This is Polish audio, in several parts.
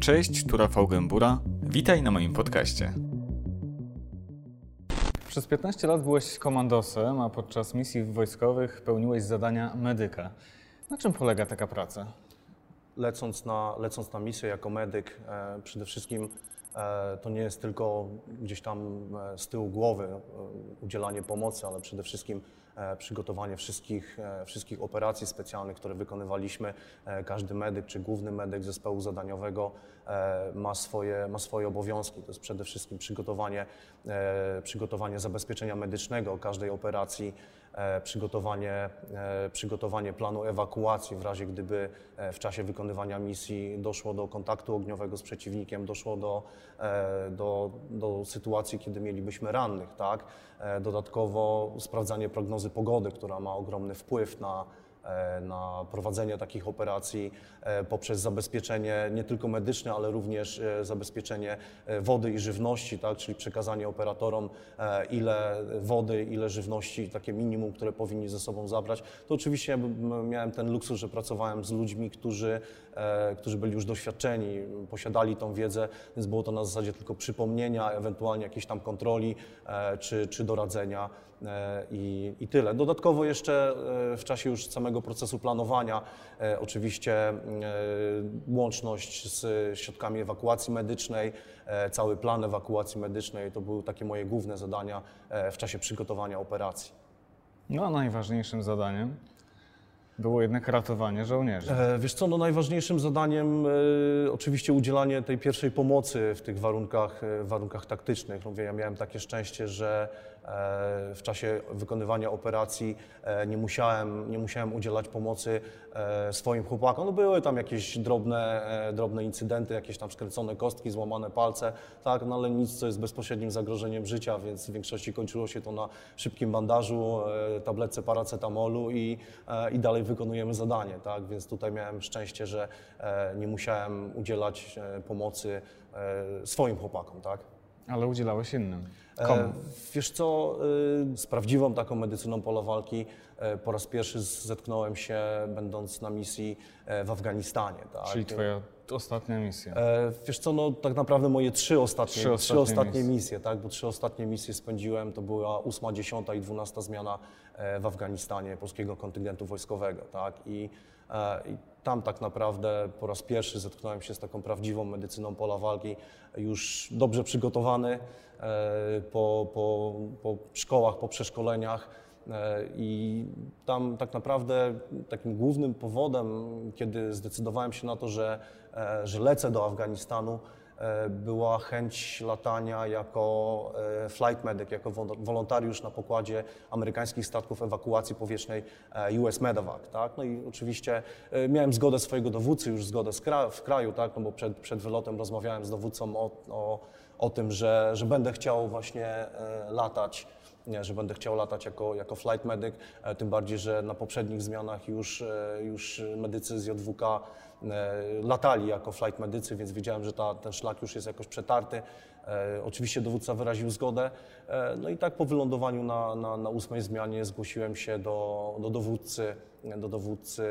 Cześć, tu Rafał Gębura. Witaj na moim podcaście. Przez 15 lat byłeś komandosem, a podczas misji wojskowych pełniłeś zadania medyka. Na czym polega taka praca? lecąc na, lecąc na misję jako medyk, e, przede wszystkim e, to nie jest tylko gdzieś tam e, z tyłu głowy e, udzielanie pomocy, ale przede wszystkim przygotowanie wszystkich, e, wszystkich operacji specjalnych, które wykonywaliśmy. E, Każdy medyk czy główny medyk zespołu zadaniowego e, ma swoje, ma swoje obowiązki. To jest przede wszystkim przygotowanie, e, przygotowanie zabezpieczenia medycznego każdej operacji, e, przygotowanie, e, przygotowanie planu ewakuacji w razie gdyby e, w czasie wykonywania misji doszło do kontaktu ogniowego z przeciwnikiem, doszło do, e, do, do sytuacji, kiedy mielibyśmy rannych. Tak? E, Dodatkowo sprawdzanie prognozy pogody, która ma ogromny wpływ na, e, na prowadzenie takich operacji e, poprzez zabezpieczenie nie tylko medyczne, ale również e, zabezpieczenie e, wody i żywności, tak? czyli przekazanie operatorom e, ile wody, ile żywności, takie minimum, które powinni ze sobą zabrać. To oczywiście miałem ten luksus, że pracowałem z ludźmi, którzy, e, którzy byli już doświadczeni, posiadali tą wiedzę, więc było to na zasadzie tylko przypomnienia, ewentualnie jakiejś tam kontroli e, czy, czy doradzenia e, i, i tyle. Dodatkowo jeszcze e, w czasie już samego procesu planowania e, oczywiście e, łączność z środkami ewakuacji medycznej, e, cały plan ewakuacji medycznej to były takie moje główne zadania e, w czasie przygotowania operacji. No, a najważniejszym zadaniem było jednak ratowanie żołnierzy. E, Wiesz co, no najważniejszym zadaniem e, oczywiście udzielanie tej pierwszej pomocy w tych warunkach, e, warunkach taktycznych. Mówię, ja miałem takie szczęście, że e, w czasie wykonywania operacji e, nie musiałem, nie musiałem udzielać pomocy e, swoim chłopakom. No były tam jakieś drobne, e, drobne incydenty, jakieś tam skręcone kostki, złamane palce, tak, no ale nic, co jest bezpośrednim zagrożeniem życia, więc w większości kończyło się to na szybkim bandażu, e, tabletce paracetamolu i, e, i dalej wykonujemy zadanie, tak? Więc tutaj miałem szczęście, że e, nie musiałem udzielać e, pomocy e, swoim chłopakom, tak? Ale udzielałeś innym. E, Komu? Wiesz co, y, z prawdziwą taką medycyną pola walki e, po raz pierwszy zetknąłem się będąc na misji e, w Afganistanie. Tak? Czyli twoja ostatnia misja. E, Wiesz co, no tak naprawdę moje trzy ostatnie, Trzy trzy ostatnie ostatnie, misje. misje, tak? Bo trzy ostatnie misje spędziłem, to była ósma, dziesiąta i dwunasta zmiana w Afganistanie polskiego kontyngentu wojskowego, tak? I, e, I tam tak naprawdę po raz pierwszy zetknąłem się z taką prawdziwą medycyną pola walki, już dobrze przygotowany e, po, po, po szkołach, po przeszkoleniach. E, I tam tak naprawdę takim głównym powodem, kiedy zdecydowałem się na to, że, e, że lecę do Afganistanu, e, była chęć latania jako e, flight medic, jako wol- wolontariusz na pokładzie amerykańskich statków ewakuacji powietrznej e, US Medevac. Tak? No i oczywiście e, miałem zgodę swojego dowódcy, już zgodę w kraju, tak? no bo przed, przed wylotem rozmawiałem z dowódcą o, o, o tym, że, że będę chciał właśnie e, latać nie, że będę chciał latać jako, jako flight medic, e, tym bardziej, że na poprzednich zmianach już, e, już medycy z JWK e, latali jako flight medycy, więc wiedziałem, że ta, ten szlak już jest jakoś przetarty. E, Oczywiście dowódca wyraził zgodę. E, No i tak po wylądowaniu na, na, na ósmej zmianie zgłosiłem się do, do dowódcy, do dowódcy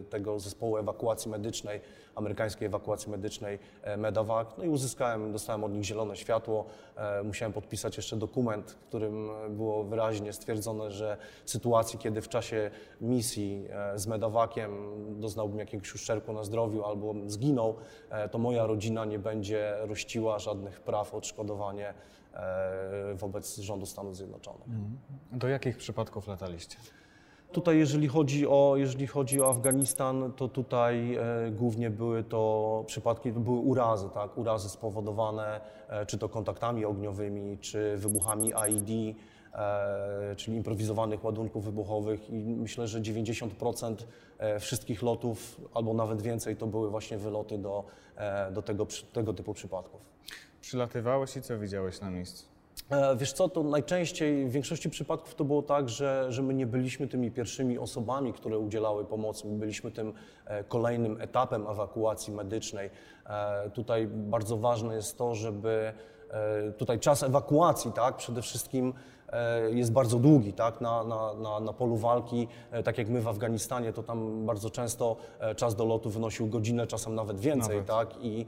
e, tego zespołu ewakuacji medycznej, amerykańskiej ewakuacji medycznej e, Medevac. No i uzyskałem, dostałem od nich zielone światło. E, Musiałem podpisać jeszcze dokument, w którym było wyraźnie stwierdzone, że sytuacji, kiedy w czasie misji e, z Medevaciem doznałbym jakiegoś uszczerbku na zdrowiu albo zginął, e, to moja rodzina nie będzie rościła żadnych praw odszkodowanie e, wobec rządu Stanów Zjednoczonych. Do jakich przypadków lataliście? Tutaj, jeżeli chodzi o, jeżeli chodzi o Afganistan, to tutaj e, głównie były to przypadki, to były urazy, tak? Urazy spowodowane e, czy to kontaktami ogniowymi, czy wybuchami IED, czyli improwizowanych ładunków wybuchowych i myślę, że 90% e, wszystkich lotów, albo nawet więcej, to były właśnie wyloty do, e, do tego, tego typu przypadków. Przylatywałeś i co widziałeś na miejscu? E, Wiesz co, to najczęściej, w większości przypadków to było tak, że, że my nie byliśmy tymi pierwszymi osobami, które udzielały pomocy. My byliśmy tym e, kolejnym etapem ewakuacji medycznej. E, Tutaj bardzo ważne jest to, żeby e, tutaj czas ewakuacji, tak, przede wszystkim e, jest bardzo długi, tak, na, na, na, na polu walki, e, tak jak my w Afganistanie, to tam bardzo często e, czas do lotu wynosił godzinę, czasem nawet więcej, Nawet. tak, i e,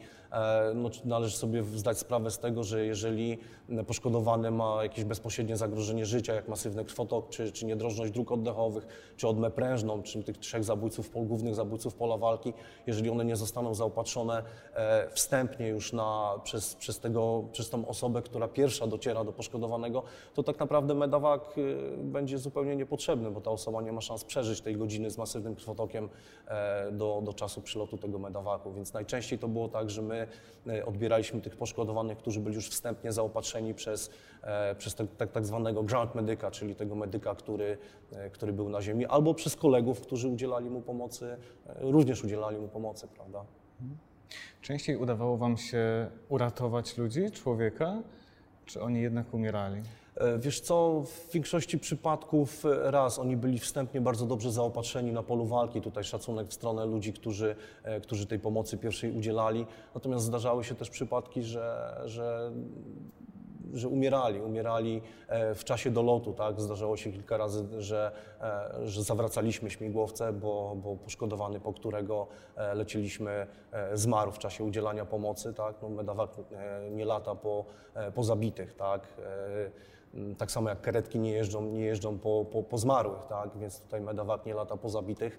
no, czy- należy sobie zdać sprawę z tego, że jeżeli poszkodowany ma jakieś bezpośrednie zagrożenie życia, jak masywny krwotok, czy, czy niedrożność dróg oddechowych, czy odmę prężną, czy tych trzech zabójców, głównych zabójców pola walki, jeżeli one nie zostaną zaopatrzone e, wstępnie już na, przez, przez, tego, przez tą osobę, która pierwsza dociera do poszkodowanego, to tak naprawdę medawak y, będzie zupełnie niepotrzebny, bo ta osoba nie ma szans przeżyć tej godziny z masywnym krwotokiem e, do, do czasu przylotu tego medawaku. Więc najczęściej to było tak, że my e, odbieraliśmy tych poszkodowanych, którzy byli już wstępnie zaopatrzeni przez, e, przez tak, tak, tak zwanego ground medyka, czyli tego medyka, który, e, który był na ziemi, albo przez kolegów, którzy udzielali mu pomocy, również udzielali mu pomocy, prawda? Częściej udawało Wam się uratować ludzi, człowieka, czy oni jednak umierali? E, Wiesz co, w większości przypadków e, raz oni byli wstępnie bardzo dobrze zaopatrzeni na polu walki. Tutaj szacunek w stronę ludzi, którzy, e, którzy tej pomocy pierwszej udzielali. Natomiast zdarzały się też przypadki, że, że, że umierali. Umierali w czasie dolotu. Tak? Zdarzało się kilka razy, że, że zawracaliśmy śmigłowce, bo, bo poszkodowany, po którego lecieliśmy, zmarł w czasie udzielania pomocy. Tak? No, medawak nie lata po, po zabitych. Tak? Mm, Tak samo jak karetki nie jeżdżą, nie jeżdżą po, po, po zmarłych, tak? więc tutaj medawak nie lata po zabitych.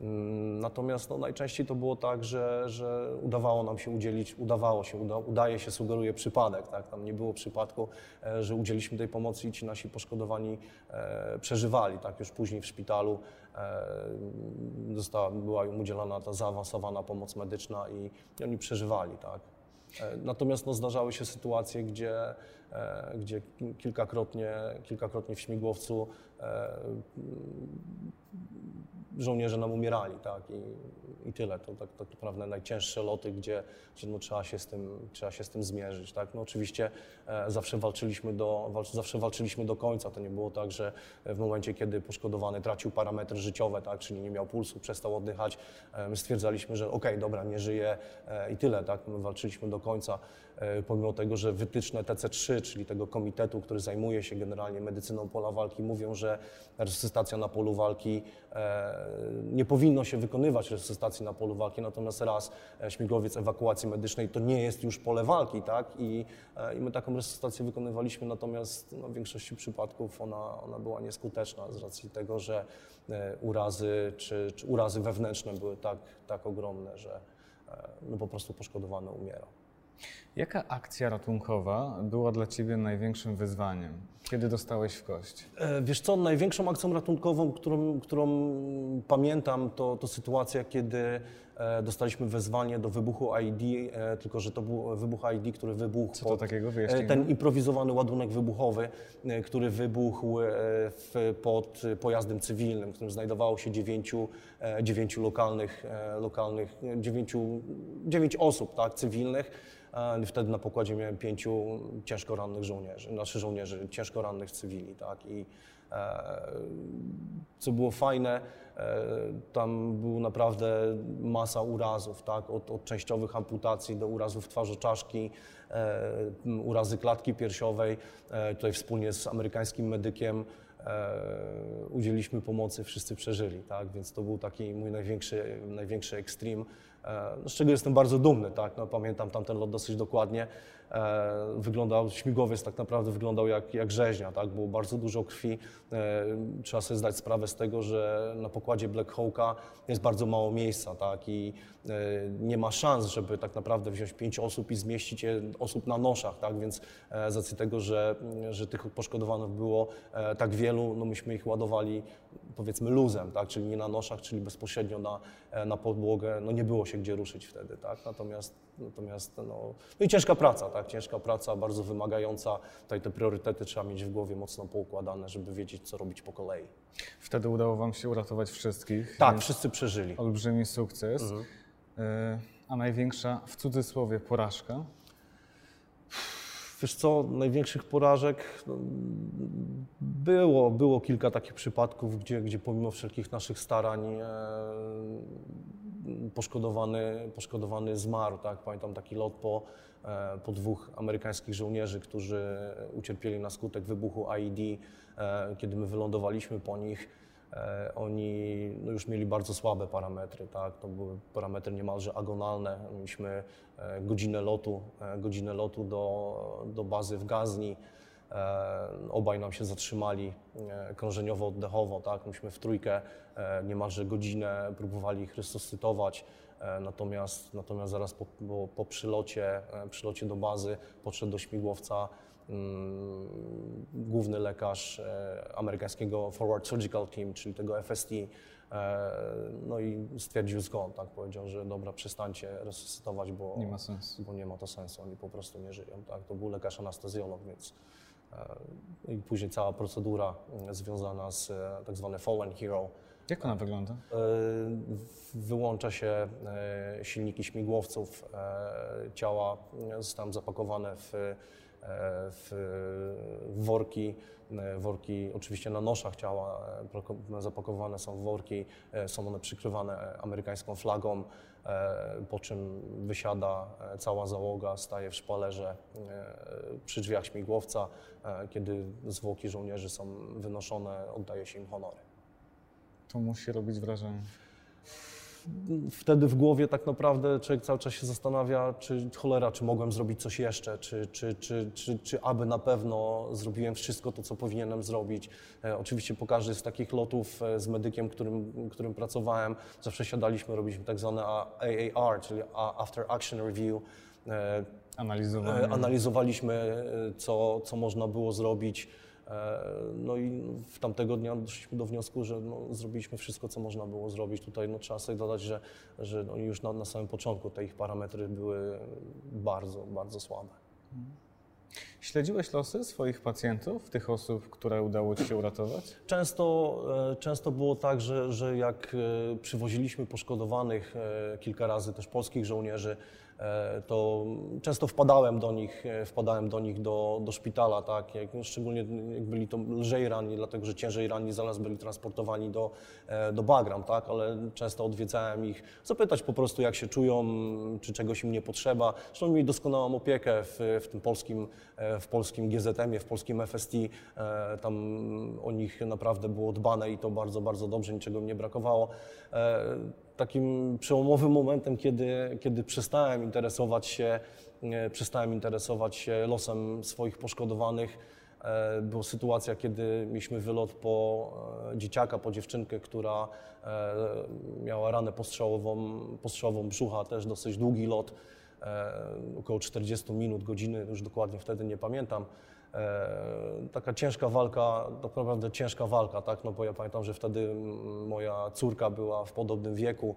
Mm, Natomiast no, najczęściej to było tak, że, że udawało nam się udzielić, udawało się, uda, udaje się, sugeruje przypadek. Tak? Tam nie było przypadku, e, że udzieliśmy tej pomocy i ci nasi poszkodowani e, przeżywali. Tak? Już później w szpitalu e, została, była im udzielana ta zaawansowana pomoc medyczna i, i oni przeżywali. Tak? E, Natomiast no, zdarzały się sytuacje, gdzie, gdzie kilkakrotnie, kilkakrotnie w śmigłowcu e, żołnierze nam umierali, tak, i, i tyle. To tak, tak naprawdę najcięższe loty, gdzie, gdzie no, trzeba, się z tym, trzeba się z tym zmierzyć, tak. No oczywiście e, zawsze walczyliśmy do, walcz, zawsze walczyliśmy do końca. To nie było tak, że w momencie, kiedy poszkodowany tracił parametry życiowe, tak, czyli nie miał pulsu, przestał oddychać, e, my stwierdzaliśmy, że okej, dobra, nie żyje e, i tyle, tak. My walczyliśmy do końca, e, pomimo tego, że wytyczne TC3, czyli tego komitetu, który zajmuje się generalnie medycyną pola walki, mówią, że resuscytacja na polu walki e, nie powinno się wykonywać resuscytacji na polu walki, natomiast raz e, śmigłowiec ewakuacji medycznej to nie jest już pole walki, tak? I, e, i my taką resuscytację wykonywaliśmy, natomiast no, w większości przypadków ona, ona była nieskuteczna z racji tego, że urazy czy, czy urazy wewnętrzne były tak, tak ogromne, że no, po prostu poszkodowany umierał. Jaka akcja ratunkowa była dla Ciebie największym wyzwaniem? Kiedy dostałeś w kość? E, Wiesz co, największą akcją ratunkową, którą, którą pamiętam, to, to sytuacja, kiedy e, dostaliśmy wezwanie do wybuchu ID, e, tylko że to był wybuch ID, który wybuchł Co to takiego? e, Wyjaśnij ten improwizowany ładunek wybuchowy, który wybuchł w, pod pojazdem cywilnym, w którym znajdowało się dziewięciu, dziewięciu lokalnych, lokalnych dziewięciu, dziewięć osób tak, cywilnych. E, Wtedy na pokładzie miałem pięciu ciężko rannych żołnierzy, naszych żołnierzy, ciężko rannych cywili, tak. I e, co było fajne, e, tam był naprawdę masa urazów, tak, od, od częściowych amputacji do urazów twarzoczaszki, e, m, urazy klatki piersiowej. E, tutaj wspólnie z amerykańskim medykiem e, udzieliliśmy pomocy, wszyscy przeżyli, tak, więc to był taki mój największy, największy ekstrem, e, z czego jestem bardzo dumny, tak, no, pamiętam tamten lot dosyć dokładnie. E, wyglądał, śmigłowiec tak naprawdę wyglądał jak, jak rzeźnia, tak? było bardzo dużo krwi. E, trzeba sobie zdać sprawę z tego, że na pokładzie Black Hawka jest bardzo mało miejsca tak? i e, nie ma szans, żeby tak naprawdę wziąć pięć osób i zmieścić je osób na noszach, tak? więc e, z racji tego, że, że tych poszkodowanych było e, tak wielu, no myśmy ich ładowali powiedzmy luzem, tak? czyli nie na noszach, czyli bezpośrednio na, e, na podłogę, no nie było się gdzie ruszyć wtedy, tak? natomiast, natomiast no, no i ciężka praca, tak? ciężka praca, bardzo wymagająca, tutaj te priorytety trzeba mieć w głowie mocno poukładane, żeby wiedzieć, co robić po kolei. Wtedy udało Wam się uratować wszystkich. Tak, wszyscy przeżyli. Olbrzymi sukces. Y, A największa, w cudzysłowie, porażka? Wiesz co, największych porażek no, było, było kilka takich przypadków, gdzie, gdzie pomimo wszelkich naszych starań e, poszkodowany, poszkodowany zmarł. Tak? Pamiętam taki lot po, e, po dwóch amerykańskich żołnierzy, którzy ucierpieli na skutek wybuchu IED, e, kiedy my wylądowaliśmy po nich. E, Oni no już mieli bardzo słabe parametry, tak? to były parametry niemalże agonalne. Mieliśmy e, godzinę lotu, e, godzinę lotu do, do bazy w Gazni. Obaj nam się zatrzymali krążeniowo-oddechowo, tak? Myśmy w trójkę niemalże godzinę próbowali ich resuscytować. Natomiast, natomiast zaraz po, po, przylocie, przylocie do bazy podszedł do śmigłowca główny lekarz e, amerykańskiego Forward Surgical Team, czyli tego FST, e, no i stwierdził zgon, tak, powiedział, że dobra, przestańcie resuscytować, bo Nie ma sensu. bo nie ma to sensu, oni po prostu nie żyją, tak, to był lekarz anestezjolog, więc e, i później cała procedura mm, związana z tak zwane fallen hero, Jak ona wygląda? Wyłącza się silniki śmigłowców, ciała zostają zapakowane w, w worki, e, worki oczywiście na noszach ciała e, zapakowane są w worki, e, są one przykrywane amerykańską flagą, po czym wysiada cała załoga, staje w szpalerze przy drzwiach śmigłowca, kiedy zwłoki żołnierzy są wynoszone, oddaje się im honory. To musi robić wrażenie. Wtedy w głowie tak naprawdę człowiek cały czas się zastanawia, czy cholera, czy mogłem zrobić coś jeszcze, czy, czy, czy, czy, czy aby na pewno zrobiłem wszystko to, co powinienem zrobić. E, oczywiście po każdym z takich lotów e, z medykiem, którym, którym pracowałem, zawsze siadaliśmy, robiliśmy tak zwane AAR, czyli After Action Review. E, Analizowanie. E, Analizowaliśmy, e, co, co można było zrobić. E, No i w tamtego dnia doszliśmy do wniosku, że no, zrobiliśmy wszystko, co można było zrobić. Tutaj no, trzeba sobie dodać, że, że no, już na, na samym początku te ich parametry były bardzo, bardzo słabe. Śledziłeś losy swoich pacjentów, tych osób, które udało Ci się uratować? Często, e, często było tak, że, że jak e, przywoziliśmy poszkodowanych kilka razy też polskich żołnierzy, to często wpadałem do nich, e, wpadałem do nich do, do szpitala, tak, jak, szczególnie jak byli to lżej ranni, dlatego że ciężej ranni zaraz byli transportowani do, e, do Bagram, tak, ale często odwiedzałem ich, zapytać po prostu jak się czują, czy czegoś im nie potrzeba. Zresztą mieli doskonałą opiekę w, w tym polskim, e, w polskim GZM-ie, w polskim FST, e, tam o nich naprawdę było dbane i to bardzo, bardzo dobrze, niczego im nie brakowało. Takim przełomowym momentem, kiedy, kiedy przestałem interesować się, e, przestałem interesować się losem swoich poszkodowanych, e, była sytuacja, kiedy mieliśmy wylot po e, dzieciaka, po dziewczynkę, która miała ranę postrzałową, postrzałową brzucha, też dosyć długi lot, około 40 minut, godziny, już dokładnie wtedy nie pamiętam. E, Taka ciężka walka, to naprawdę ciężka walka, tak? No bo ja pamiętam, że wtedy moja córka była w podobnym wieku,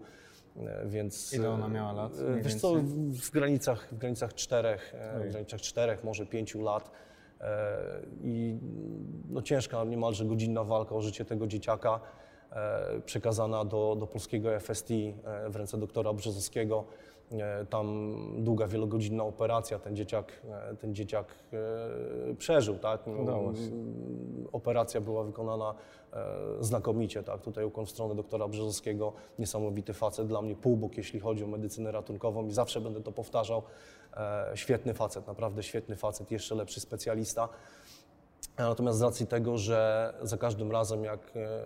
e, więc... Ile ona miała lat, e, Wiesz co, w granicach, w granicach czterech, w granicach czterech, może pięciu lat. I no ciężka, niemalże godzinna walka o życie tego dzieciaka, przekazana do, do polskiego FST w ręce doktora Brzozowskiego. E, Tam długa, wielogodzinna operacja. Ten dzieciak, e, ten dzieciak e, przeżył, tak? Udało się. Operacja była wykonana znakomicie, tak? Tutaj ukłon w stronę doktora Brzozowskiego, niesamowity facet, dla mnie półbóg, jeśli chodzi o medycynę ratunkową i zawsze będę to powtarzał. Świetny facet, naprawdę świetny facet, jeszcze lepszy specjalista. Natomiast z racji tego, że za każdym razem jak e,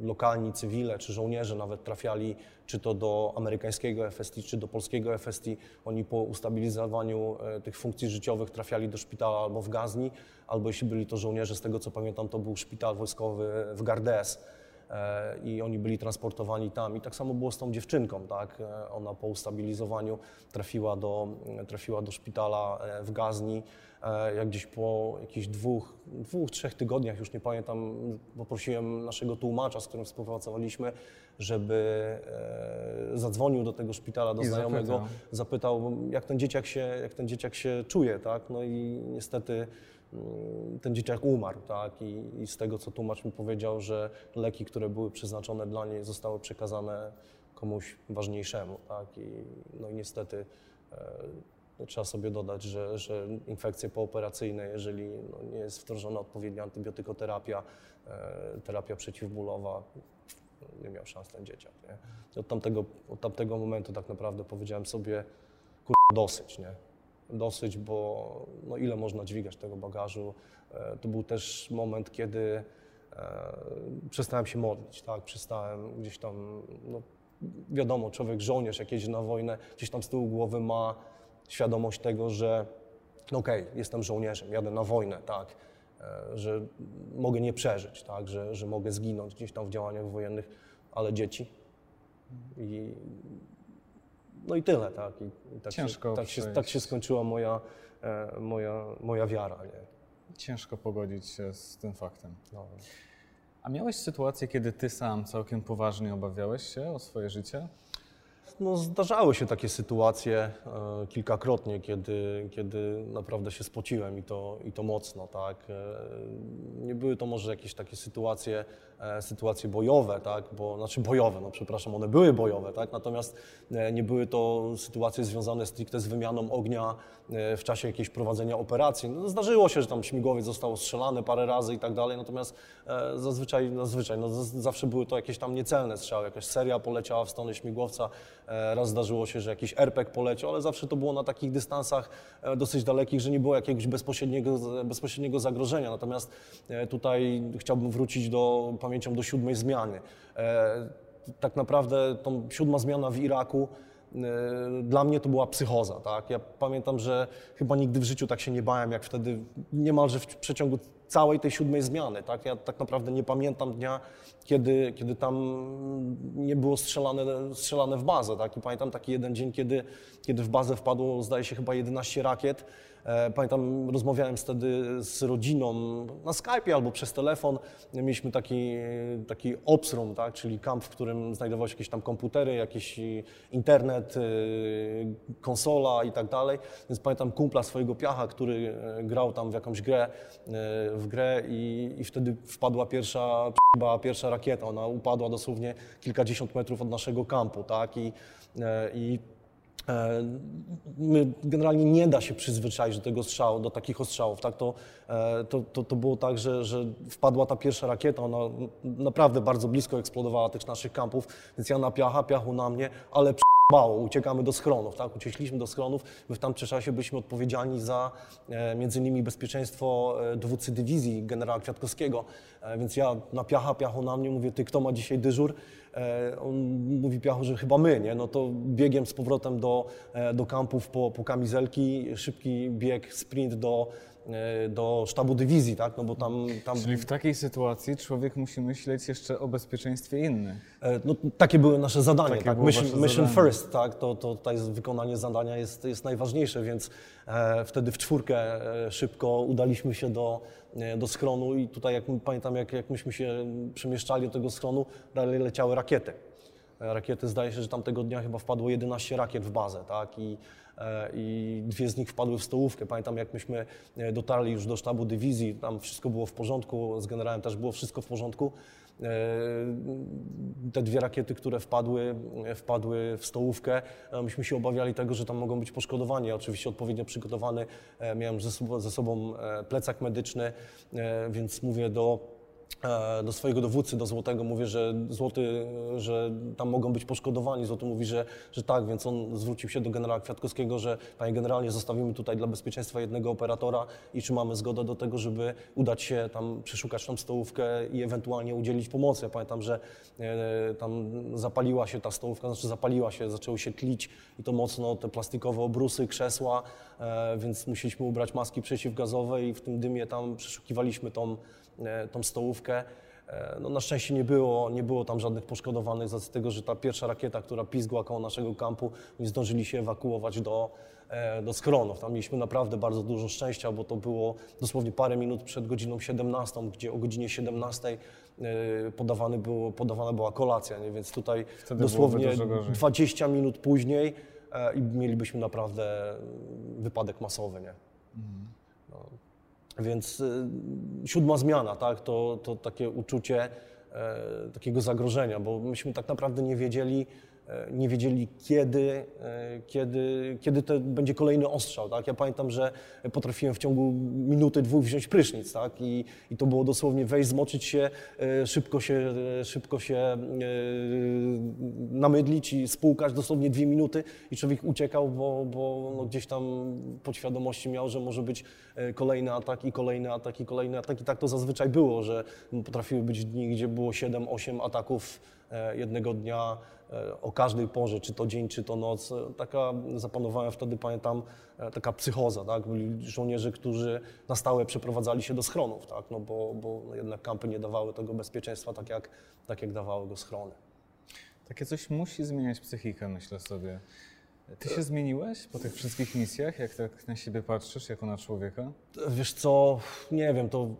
lokalni cywile czy żołnierze nawet trafiali czy to do amerykańskiego FST, czy do polskiego FST, oni po ustabilizowaniu e, tych funkcji życiowych trafiali do szpitala albo w Gazni, albo jeśli byli to żołnierze, z tego co pamiętam, to był szpital wojskowy w Gardes i oni byli transportowani tam. I tak samo było z tą dziewczynką, tak? E, Ona po ustabilizowaniu trafiła do, trafiła do szpitala e, w Gazni. E, Jak gdzieś po jakichś dwóch, dwóch, trzech tygodniach, już nie pamiętam, poprosiłem naszego tłumacza, z którym współpracowaliśmy, żeby e, zadzwonił do tego szpitala, do I znajomego, zapytał. zapytał, jak ten dzieciak się, jak ten dzieciak się czuje, tak? No i niestety ten dzieciak umarł, tak? I, I z tego, co tłumacz mi powiedział, że leki, które były przeznaczone dla niej, zostały przekazane komuś ważniejszemu, tak? I, no i niestety e, Trzeba sobie dodać, że, że infekcje pooperacyjne, jeżeli no, nie jest wdrożona odpowiednia antybiotykoterapia, e, terapia przeciwbólowa, nie miał szans ten dzieciak. Nie? Od, tamtego, od tamtego momentu tak naprawdę powiedziałem sobie, kur... dosyć, nie? Dosyć, bo no, ile można dźwigać tego bagażu. E, to był też moment, kiedy e, przestałem się modlić, tak? Przestałem gdzieś tam, no, wiadomo, człowiek, żołnierz, jak jedzie na wojnę, gdzieś tam z tyłu głowy ma świadomość tego, że no okej, jestem żołnierzem, jadę na wojnę, tak, e, że mogę nie przeżyć, tak, że, że mogę zginąć gdzieś tam w działaniach wojennych, ale dzieci i no i tyle, tak. I, tak, Ciężko się, tak, się, tak się skończyła moja, e, moja, moja wiara, nie. Ciężko pogodzić się z tym faktem. No. A miałeś sytuację, kiedy ty sam całkiem poważnie obawiałeś się o swoje życie? No, zdarzały się takie sytuacje e, kilkakrotnie, kiedy, kiedy naprawdę się spociłem i to, i to mocno. Tak? E, nie były to może jakieś takie sytuacje, sytuacje bojowe, tak? bo, znaczy bojowe, no przepraszam, one były bojowe, tak? natomiast e, nie były to sytuacje związane stricte z wymianą ognia e, w czasie jakiejś prowadzenia operacji. No, zdarzyło się, że tam śmigłowiec został strzelany parę razy i tak dalej, natomiast e, zazwyczaj, zazwyczaj no, z- zawsze były to jakieś tam niecelne strzały, jakaś seria poleciała w stronę śmigłowca, e, raz zdarzyło się, że jakiś RPG poleciał, ale zawsze to było na takich dystansach e, dosyć dalekich, że nie było jakiegoś bezpośredniego, bezpośredniego zagrożenia. Natomiast e, tutaj chciałbym wrócić do pamięcią do siódmej zmiany. E, Tak naprawdę tą siódma zmiana w Iraku e, dla mnie to była psychoza, tak? Ja pamiętam, że chyba nigdy w życiu tak się nie bałem, jak wtedy niemalże w przeciągu całej tej siódmej zmiany, tak? Ja tak naprawdę nie pamiętam dnia, kiedy, kiedy tam nie było strzelane, strzelane w bazę, tak? I pamiętam taki jeden dzień, kiedy, kiedy w bazę wpadło, zdaje się, chyba 11 rakiet. E, Pamiętam, rozmawiałem wtedy z rodziną na Skype'ie albo przez telefon. Mieliśmy taki, taki ops room, tak? czyli kamp, w którym znajdowały się jakieś tam komputery, jakiś internet, y, konsola i tak dalej. Więc pamiętam kumpla swojego piacha, który e, grał tam w jakąś grę, e, w grę i, i wtedy wpadła pierwsza, chyba pierwsza rakieta. Ona upadła dosłownie kilkadziesiąt metrów od naszego kampu, tak? I, e, i E, My generalnie nie da się przyzwyczaić do tego strzału, do takich ostrzałów. Tak? To, e, to, to, to było tak, że, że wpadła ta pierwsza rakieta, ona naprawdę bardzo blisko eksplodowała tych naszych kampów, więc ja na piacha, piachu na mnie, ale mało, uciekamy do schronów, tak? Uciekliśmy do schronów, my w tamtym czasie byliśmy odpowiedzialni za e, między innymi bezpieczeństwo e, dowódcy dywizji generała Kwiatkowskiego, e, więc ja na piacha, piachu na mnie mówię, ty kto ma dzisiaj dyżur? E, on mówi piachu, że chyba my, nie? No to biegiem z powrotem do, e, do kampów po, po kamizelki, szybki bieg, sprint do, do sztabu dywizji, tak? No bo tam, tam Czyli w takiej sytuacji człowiek musi myśleć jeszcze o bezpieczeństwie innych. E, No, takie były nasze zadanie, Takie tak? Mission, mission zadanie. first, tak? To, to tutaj wykonanie zadania jest, jest najważniejsze, więc e, wtedy w czwórkę e, szybko udaliśmy się do, e, do schronu i tutaj jak pamiętam, jak, jak myśmy się przemieszczali do tego schronu, dalej leciały rakiety. E, Rakiety, zdaje się, że tamtego dnia chyba wpadło 11 rakiet w bazę, tak? I, e, I dwie z nich wpadły w stołówkę. Pamiętam, jak myśmy e, dotarli już do sztabu dywizji, tam wszystko było w porządku, z generałem też było wszystko w porządku. E, Te dwie rakiety, które wpadły, e, wpadły w stołówkę, myśmy się obawiali tego, że tam mogą być poszkodowani. Oczywiście odpowiednio przygotowany, miałem ze sobą, plecak medyczny, więc mówię do do swojego dowódcy, do Złotego, mówię, że Złoty, e, że tam mogą być poszkodowani. Złoty mówi, że, że tak, więc on zwrócił się do generała Kwiatkowskiego, że panie generalnie zostawimy tutaj dla bezpieczeństwa jednego operatora i czy mamy zgodę do tego, żeby udać się tam, przeszukać tą stołówkę i ewentualnie udzielić pomocy. Ja pamiętam, że e, tam zapaliła się ta stołówka, znaczy zapaliła się, zaczęły się tlić i to mocno, te plastikowe obrusy, krzesła, e, więc musieliśmy ubrać maski przeciwgazowe i w tym dymie tam przeszukiwaliśmy tą, e, tą stołówkę. E, No, na szczęście nie było, nie było tam żadnych poszkodowanych z racji tego, że ta pierwsza rakieta, która pizgła koło naszego kampu, nie zdążyli się ewakuować do, e, do schronów. Tam mieliśmy naprawdę bardzo dużo szczęścia, bo to było dosłownie parę minut przed godziną 17, gdzie o godzinie 17 e, podawany było, podawana była kolacja, nie? więc tutaj Wtedy dosłownie byłoby dużo gorzej. 20 minut później e, i mielibyśmy naprawdę wypadek masowy. Nie? No. Więc y, siódma zmiana, tak, to, to takie uczucie e, takiego zagrożenia, bo myśmy tak naprawdę nie wiedzieli, nie wiedzieli kiedy, e, kiedy, kiedy to będzie kolejny ostrzał. Tak? Ja pamiętam, że potrafiłem w ciągu minuty, dwóch wziąć prysznic tak? I, i to było dosłownie wejść, zmoczyć się, e, szybko się, e, szybko się e, namydlić i spłukać dosłownie dwie minuty i człowiek uciekał, bo, bo no gdzieś tam podświadomości miał, że może być e, kolejny atak i kolejny atak i kolejny atak i tak to zazwyczaj było, że potrafiły być dni, gdzie było 7-8 ataków e, jednego dnia e, o każdej porze, czy to dzień, czy to noc. E, Taka zapanowała wtedy, pamiętam, e, taka psychoza, tak? Byli żołnierze, którzy na stałe przeprowadzali się do schronów, tak? No bo, bo jednak kampy nie dawały tego bezpieczeństwa tak jak, tak jak dawały go schrony. Takie coś musi zmieniać psychikę, myślę sobie. Ty się zmieniłeś po tych wszystkich misjach, jak tak na siebie patrzysz, jako na człowieka? Wiesz co, nie wiem, to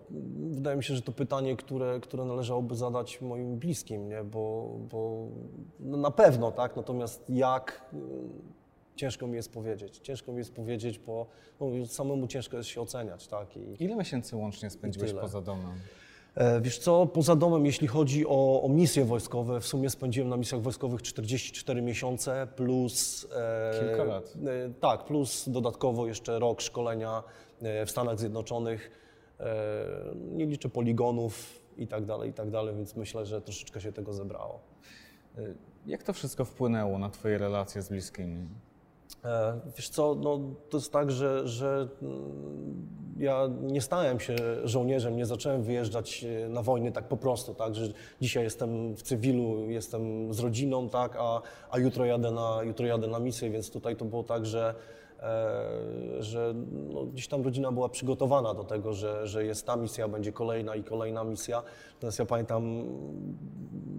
wydaje mi się, że to pytanie, które, które należałoby zadać moim bliskim, nie? Bo, bo no na pewno, tak? Natomiast jak, mm, ciężko mi jest powiedzieć. Ciężko mi jest powiedzieć, bo no, samemu ciężko jest się oceniać, tak? I, Ile miesięcy łącznie spędziłeś tyle. poza domem? E, Wiesz co, poza domem, jeśli chodzi o, o misje wojskowe, w sumie spędziłem na misjach wojskowych 44 miesiące plus... e, Kilka lat. E, tak, plus dodatkowo jeszcze rok szkolenia e, w Stanach Zjednoczonych. E, nie liczę poligonów i tak dalej, i tak dalej, więc myślę, że troszeczkę się tego zebrało. Y, Jak to wszystko wpłynęło na twoje relacje z bliskimi? E, Wiesz co, no, to jest tak, że, że mm, ja nie stałem się żołnierzem, nie zacząłem wyjeżdżać e, na wojny tak po prostu, tak, że dzisiaj jestem w cywilu, jestem z rodziną, tak, a, a jutro, jadę na, jutro jadę na misję, więc tutaj to było tak, że, e, że no, gdzieś tam rodzina była przygotowana do tego, że, że jest ta misja, będzie kolejna i kolejna misja. Natomiast ja pamiętam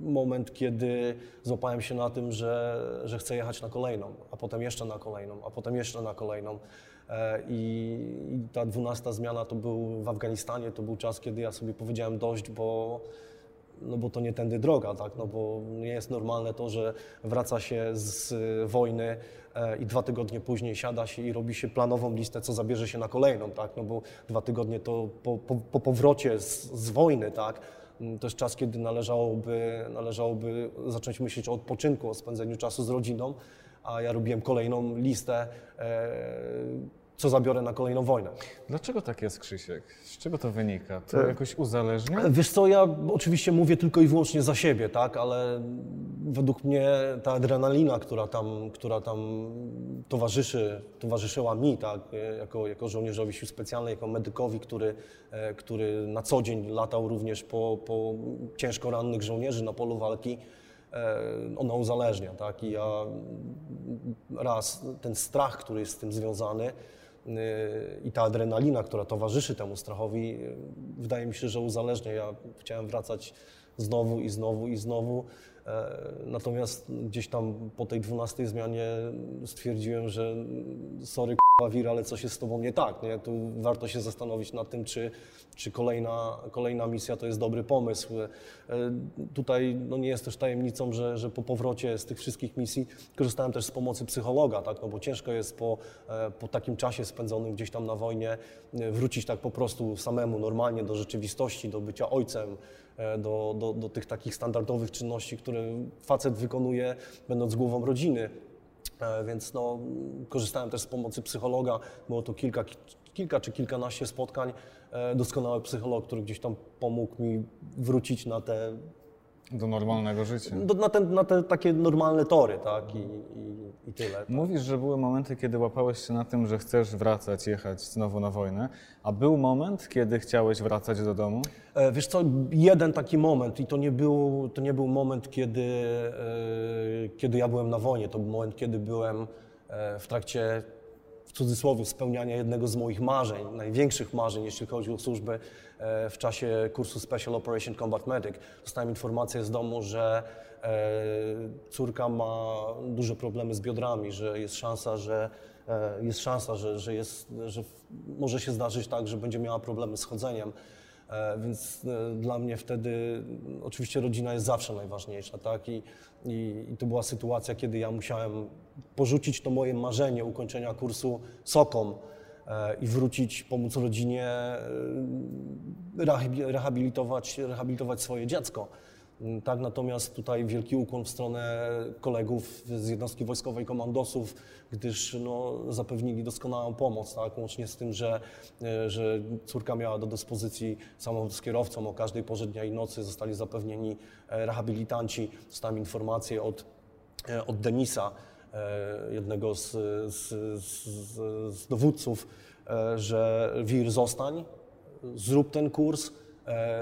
moment, kiedy złapałem się na tym, że, że chcę jechać na kolejną, a potem jeszcze na kolejną, a potem jeszcze na kolejną. E, I, I ta dwunasta zmiana to był w Afganistanie, to był czas, kiedy ja sobie powiedziałem dość, bo, no bo to nie tędy droga, tak? no bo nie jest normalne to, że wraca się z wojny e, i dwa tygodnie później siada się i robi się planową listę, co zabierze się na kolejną, tak? no bo dwa tygodnie to po, po, po powrocie z, z wojny, tak? Mm, To jest czas, kiedy należałoby, należałoby zacząć myśleć o odpoczynku, o spędzeniu czasu z rodziną, a ja robiłem kolejną listę, e, co zabiorę na kolejną wojnę. Dlaczego tak jest, Krzysiek? Z czego to wynika? To E, jakoś uzależnia? Wiesz co, ja oczywiście mówię tylko i wyłącznie za siebie, tak, ale według mnie ta adrenalina, która tam, która tam towarzyszy, towarzyszyła mi, tak, jako, jako żołnierzowi sił specjalnych, jako medykowi, który, e, który na co dzień latał również po, po ciężko rannych żołnierzy na polu walki, e, ona uzależnia, tak, i ja raz ten strach, który jest z tym związany, y, i ta adrenalina, która towarzyszy temu strachowi, wydaje mi się, że uzależnia. Ja chciałem wracać znowu i znowu i znowu. E, Natomiast gdzieś tam po tej 12 zmianie stwierdziłem, że sorry k***a wir, ale coś jest z tobą nie tak. Nie? Tu warto się zastanowić nad tym, czy, czy kolejna, kolejna misja to jest dobry pomysł. E, Tutaj no nie jest też tajemnicą, że, że po powrocie z tych wszystkich misji korzystałem też z pomocy psychologa, tak? no bo ciężko jest po, e, po takim czasie spędzonym gdzieś tam na wojnie e, wrócić tak po prostu samemu, normalnie do rzeczywistości, do bycia ojcem, do, do, do tych takich standardowych czynności, które facet wykonuje będąc głową rodziny. E, Więc no, korzystałem też z pomocy psychologa. Było to kilka, kilka czy kilkanaście spotkań. E, Doskonały psycholog, który gdzieś tam pomógł mi wrócić na te, Do normalnego życia. do, na te, na te takie normalne tory, tak? I, i, i tyle. Tak? Mówisz, że były momenty, kiedy łapałeś się na tym, że chcesz wracać, jechać znowu na wojnę, a był moment, kiedy chciałeś wracać do domu? E, Wiesz co, jeden taki moment i to nie był, to nie był moment, kiedy, e, kiedy ja byłem na wojnie, to był moment, kiedy byłem e, w trakcie, w cudzysłowie, spełniania jednego z moich marzeń, największych marzeń, jeśli chodzi o służbę e, w czasie kursu Special Operation Combat Medic. Dostałem informację z domu, że e, córka ma duże problemy z biodrami, że jest szansa, że e, jest szansa, że, że, jest, że może się zdarzyć tak, że będzie miała problemy z chodzeniem. E, Więc e, dla mnie wtedy oczywiście rodzina jest zawsze najważniejsza, tak? I, i, I to była sytuacja, kiedy ja musiałem porzucić to moje marzenie ukończenia kursu SOKOM e, i wrócić, pomóc rodzinie rehabi- rehabilitować, rehabilitować swoje dziecko. Mm, Tak, natomiast tutaj wielki ukłon w stronę kolegów z jednostki wojskowej komandosów, gdyż no, zapewnili doskonałą pomoc, tak, łącznie z tym, że, e, że córka miała do dyspozycji samochód z kierowcą. O każdej porze dnia i nocy, zostali zapewnieni e, rehabilitanci, dostałem informację od, e, od Denisa, jednego z, z, z, z dowódców, że Wir zostań, zrób ten kurs,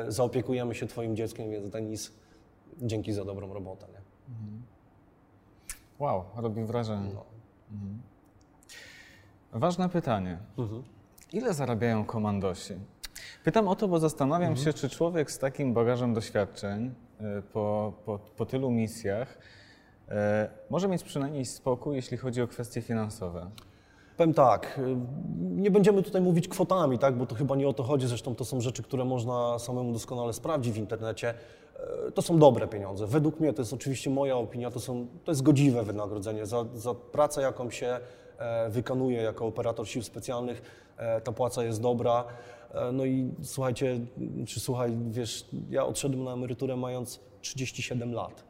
zaopiekujemy się Twoim dzieckiem, więc Denis, dzięki za dobrą robotę. Nie? Wow, robi wrażenie. No. Mhm. Ważne pytanie. Ile zarabiają komandosi? Pytam o to, bo zastanawiam się, czy człowiek z takim bagażem doświadczeń e, po, po, po tylu misjach e, może mieć przynajmniej spokój, jeśli chodzi o kwestie finansowe. Powiem tak, y, nie będziemy tutaj mówić kwotami, tak, bo to chyba nie o to chodzi, zresztą to są rzeczy, które można samemu doskonale sprawdzić w internecie. E, To są dobre pieniądze. Według mnie, to jest oczywiście moja opinia, to, są, to jest godziwe wynagrodzenie. Za, za pracę, jaką się e, wykonuje jako operator sił specjalnych, e, ta płaca jest dobra. No i słuchajcie, czy słuchaj, wiesz, ja odszedłem na emeryturę mając 37 lat.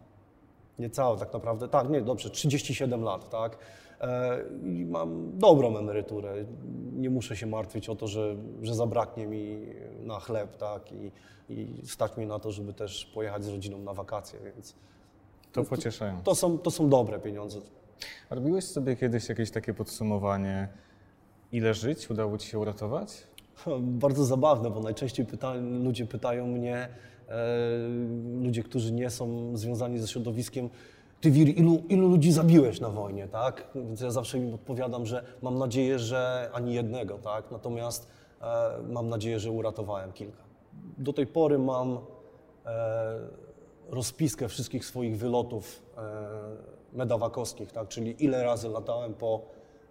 Niecałe tak naprawdę. Tak, nie, dobrze, 37 lat, tak. E, I mam dobrą emeryturę. Nie muszę się martwić o to, że, że zabraknie mi na chleb, tak, i, i stać mi na to, żeby też pojechać z rodziną na wakacje, więc To pocieszają. to są, to są dobre pieniądze. A Robiłeś sobie kiedyś jakieś takie podsumowanie, ile żyć udało Ci się uratować? Bardzo zabawne, bo najczęściej pyta, ludzie pytają mnie, ludzie, którzy nie są związani ze środowiskiem, ty Wir, ilu, ilu ludzi zabiłeś na wojnie, tak? Więc ja zawsze im odpowiadam, że mam nadzieję, że ani jednego, tak? Natomiast e, mam nadzieję, że uratowałem kilka. Do tej pory mam e, rozpiskę wszystkich swoich wylotów e, medawakowskich, tak? Czyli ile razy latałem po,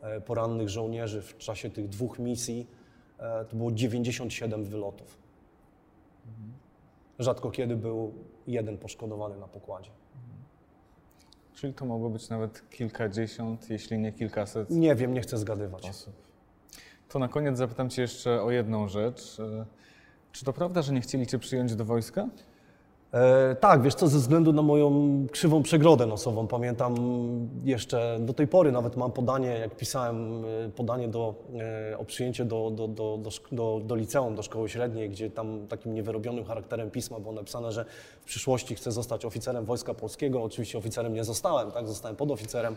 e, po rannych żołnierzy w czasie tych dwóch misji. E, to było 97 wylotów. Rzadko kiedy był jeden poszkodowany na pokładzie. Czyli to mogło być nawet kilkadziesiąt, jeśli nie kilkaset Nie wiem, nie chcę zgadywać. osób. To na koniec zapytam Cię jeszcze o jedną rzecz. E, Czy to prawda, że nie chcieli Cię przyjąć do wojska? E, tak, wiesz co, ze względu na moją krzywą przegrodę nosową, pamiętam jeszcze do tej pory nawet mam podanie, jak pisałem e, podanie do, e, o przyjęcie do, do, do, do, do, do liceum, do szkoły średniej, gdzie tam takim niewyrobionym charakterem pisma było napisane, że w przyszłości chcę zostać oficerem Wojska Polskiego. Oczywiście oficerem nie zostałem, tak, zostałem podoficerem.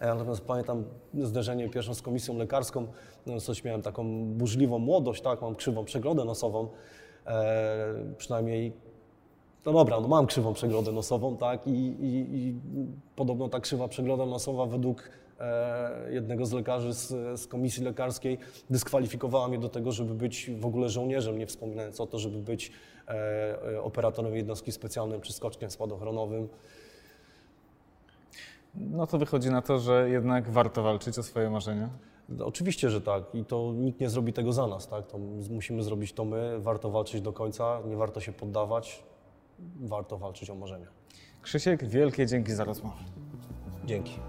E, Natomiast pamiętam zderzenie pierwszą z komisją lekarską, no, coś miałem taką burzliwą młodość, tak, mam krzywą przegrodę nosową, e, przynajmniej no dobra, no mam krzywą przegrodę nosową, tak, i, i, i podobno ta krzywa przegroda nosowa według e, jednego z lekarzy z, z komisji lekarskiej dyskwalifikowała mnie do tego, żeby być w ogóle żołnierzem, nie wspominając o to, żeby być e, e, operatorem jednostki specjalnej czy skoczkiem spadochronowym. No to wychodzi na to, że jednak warto walczyć o swoje marzenia. No, Oczywiście, że tak. I to nikt nie zrobi tego za nas, tak, to musimy zrobić to my, warto walczyć do końca, nie warto się poddawać, warto walczyć o marzenia. Krzysiek, wielkie dzięki za rozmowę. Dzięki.